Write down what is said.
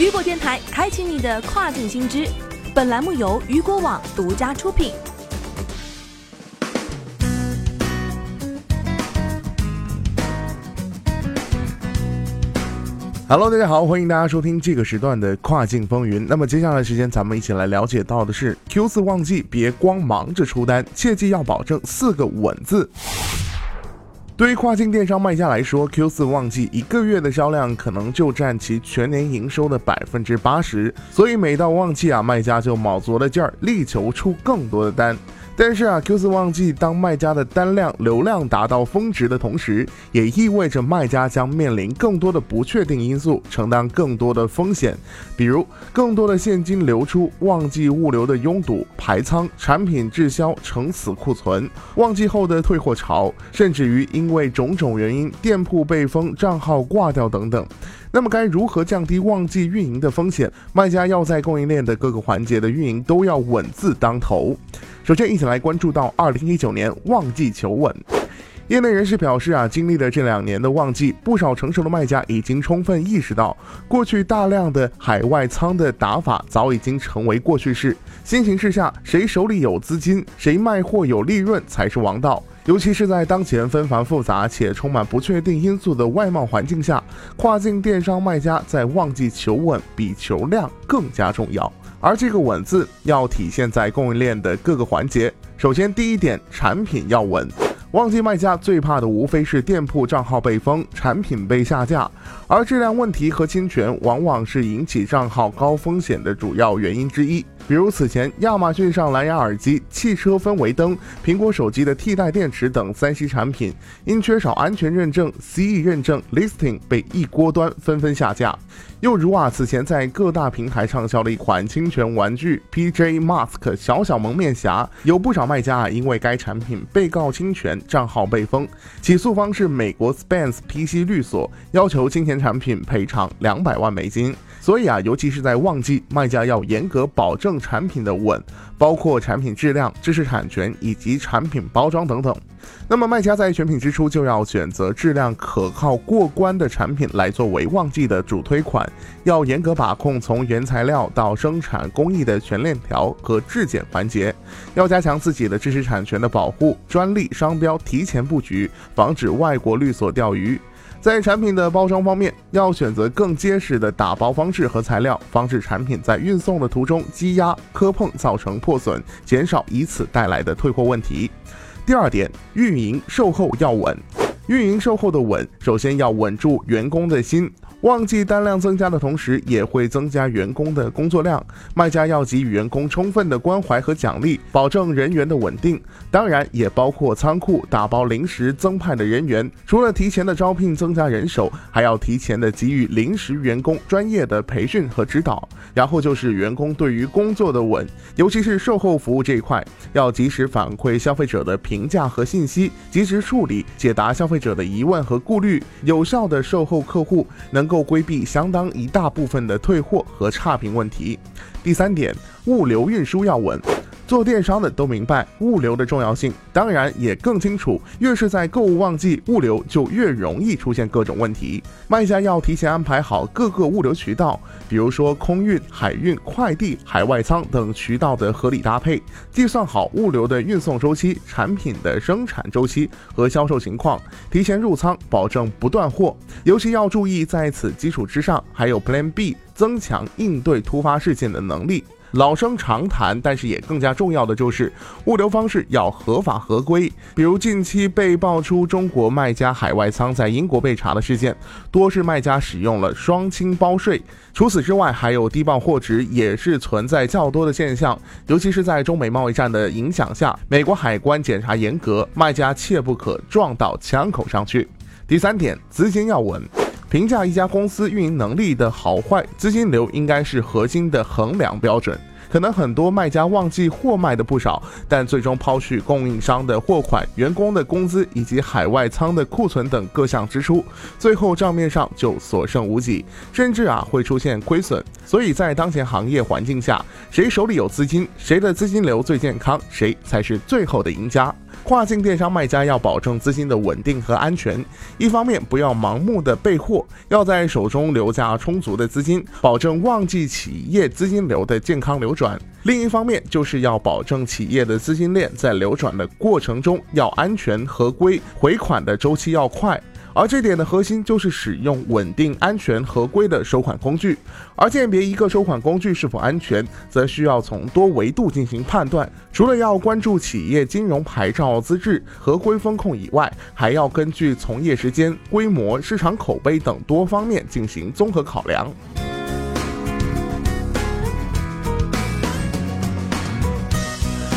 雨果电台开启你的跨境新知，本栏目由雨果网独家出品。Hello，大家好，欢迎大家收听这个时段的跨境风云。那么接下来时间，咱们一起来了解到的是 Q 四旺季，别光忙着出单，切记要保证四个稳字。对于跨境电商卖家来说，Q 四旺季一个月的销量可能就占其全年营收的百分之八十，所以每到旺季啊，卖家就卯足了劲儿，力求出更多的单。但是啊，Q 四旺季当卖家的单量、流量达到峰值的同时，也意味着卖家将面临更多的不确定因素，承担更多的风险，比如更多的现金流出、旺季物流的拥堵、排仓、产品滞销、成死库存、旺季后的退货潮，甚至于因为种种原因店铺被封、账号挂掉等等。那么该如何降低旺季运营的风险？卖家要在供应链的各个环节的运营都要稳字当头。首先，一起来关注到二零一九年旺季求稳。业内人士表示啊，经历了这两年的旺季，不少成熟的卖家已经充分意识到，过去大量的海外仓的打法早已经成为过去式。新形势下，谁手里有资金，谁卖货有利润才是王道。尤其是在当前纷繁复杂且充满不确定因素的外贸环境下，跨境电商卖家在旺季求稳比求量更加重要。而这个“稳”字要体现在供应链的各个环节。首先，第一点，产品要稳。旺季卖家最怕的无非是店铺账号被封、产品被下架，而质量问题和侵权往往是引起账号高风险的主要原因之一。比如此前亚马逊上蓝牙耳机、汽车氛围灯、苹果手机的替代电池等三 C 产品，因缺少安全认证、CE 认证、Listing 被一锅端纷纷下架。又如啊，此前在各大平台畅销的一款侵权玩具 PJ Mask 小小蒙面侠，有不少卖家啊因为该产品被告侵权，账号被封，起诉方是美国 Spence PC 律所，要求侵权产品赔偿两百万美金。所以啊，尤其是在旺季，卖家要严格保证产品的稳，包括产品质量、知识产权以及产品包装等等。那么，卖家在选品之初就要选择质量可靠、过关的产品来作为旺季的主推款，要严格把控从原材料到生产工艺的全链条和质检环节，要加强自己的知识产权的保护，专利、商标提前布局，防止外国律所钓鱼。在产品的包装方面，要选择更结实的打包方式和材料，防止产品在运送的途中积压、磕碰造成破损，减少以此带来的退货问题。第二点，运营售后要稳。运营售后的稳，首先要稳住员工的心。旺季单量增加的同时，也会增加员工的工作量。卖家要给予员工充分的关怀和奖励，保证人员的稳定。当然，也包括仓库打包临时增派的人员。除了提前的招聘增加人手，还要提前的给予临时员工专业的培训和指导。然后就是员工对于工作的稳，尤其是售后服务这一块，要及时反馈消费者的评价和信息，及时处理解答消费者的疑问和顾虑，有效的售后客户能。够规避相当一大部分的退货和差评问题。第三点，物流运输要稳。做电商的都明白物流的重要性，当然也更清楚，越是在购物旺季，物流就越容易出现各种问题。卖家要提前安排好各个物流渠道，比如说空运、海运、快递、海外仓等渠道的合理搭配，计算好物流的运送周期、产品的生产周期和销售情况，提前入仓，保证不断货。尤其要注意，在此基础之上，还有 Plan B，增强应对突发事件的能力。老生常谈，但是也更加重要的就是物流方式要合法合规。比如近期被爆出中国卖家海外仓在英国被查的事件，多是卖家使用了双清包税。除此之外，还有低报货值也是存在较多的现象。尤其是在中美贸易战的影响下，美国海关检查严格，卖家切不可撞到枪口上去。第三点，资金要稳。评价一家公司运营能力的好坏，资金流应该是核心的衡量标准。可能很多卖家忘记货卖的不少，但最终抛去供应商的货款、员工的工资以及海外仓的库存等各项支出，最后账面上就所剩无几，甚至啊会出现亏损。所以在当前行业环境下，谁手里有资金，谁的资金流最健康，谁才是最后的赢家。跨境电商卖家要保证资金的稳定和安全，一方面不要盲目的备货，要在手中留下充足的资金，保证旺季企业资金流的健康流转；另一方面就是要保证企业的资金链在流转的过程中要安全合规，回款的周期要快。而这点的核心就是使用稳定、安全、合规的收款工具。而鉴别一个收款工具是否安全，则需要从多维度进行判断。除了要关注企业金融牌照资质、合规风控以外，还要根据从业时间、规模、市场口碑等多方面进行综合考量。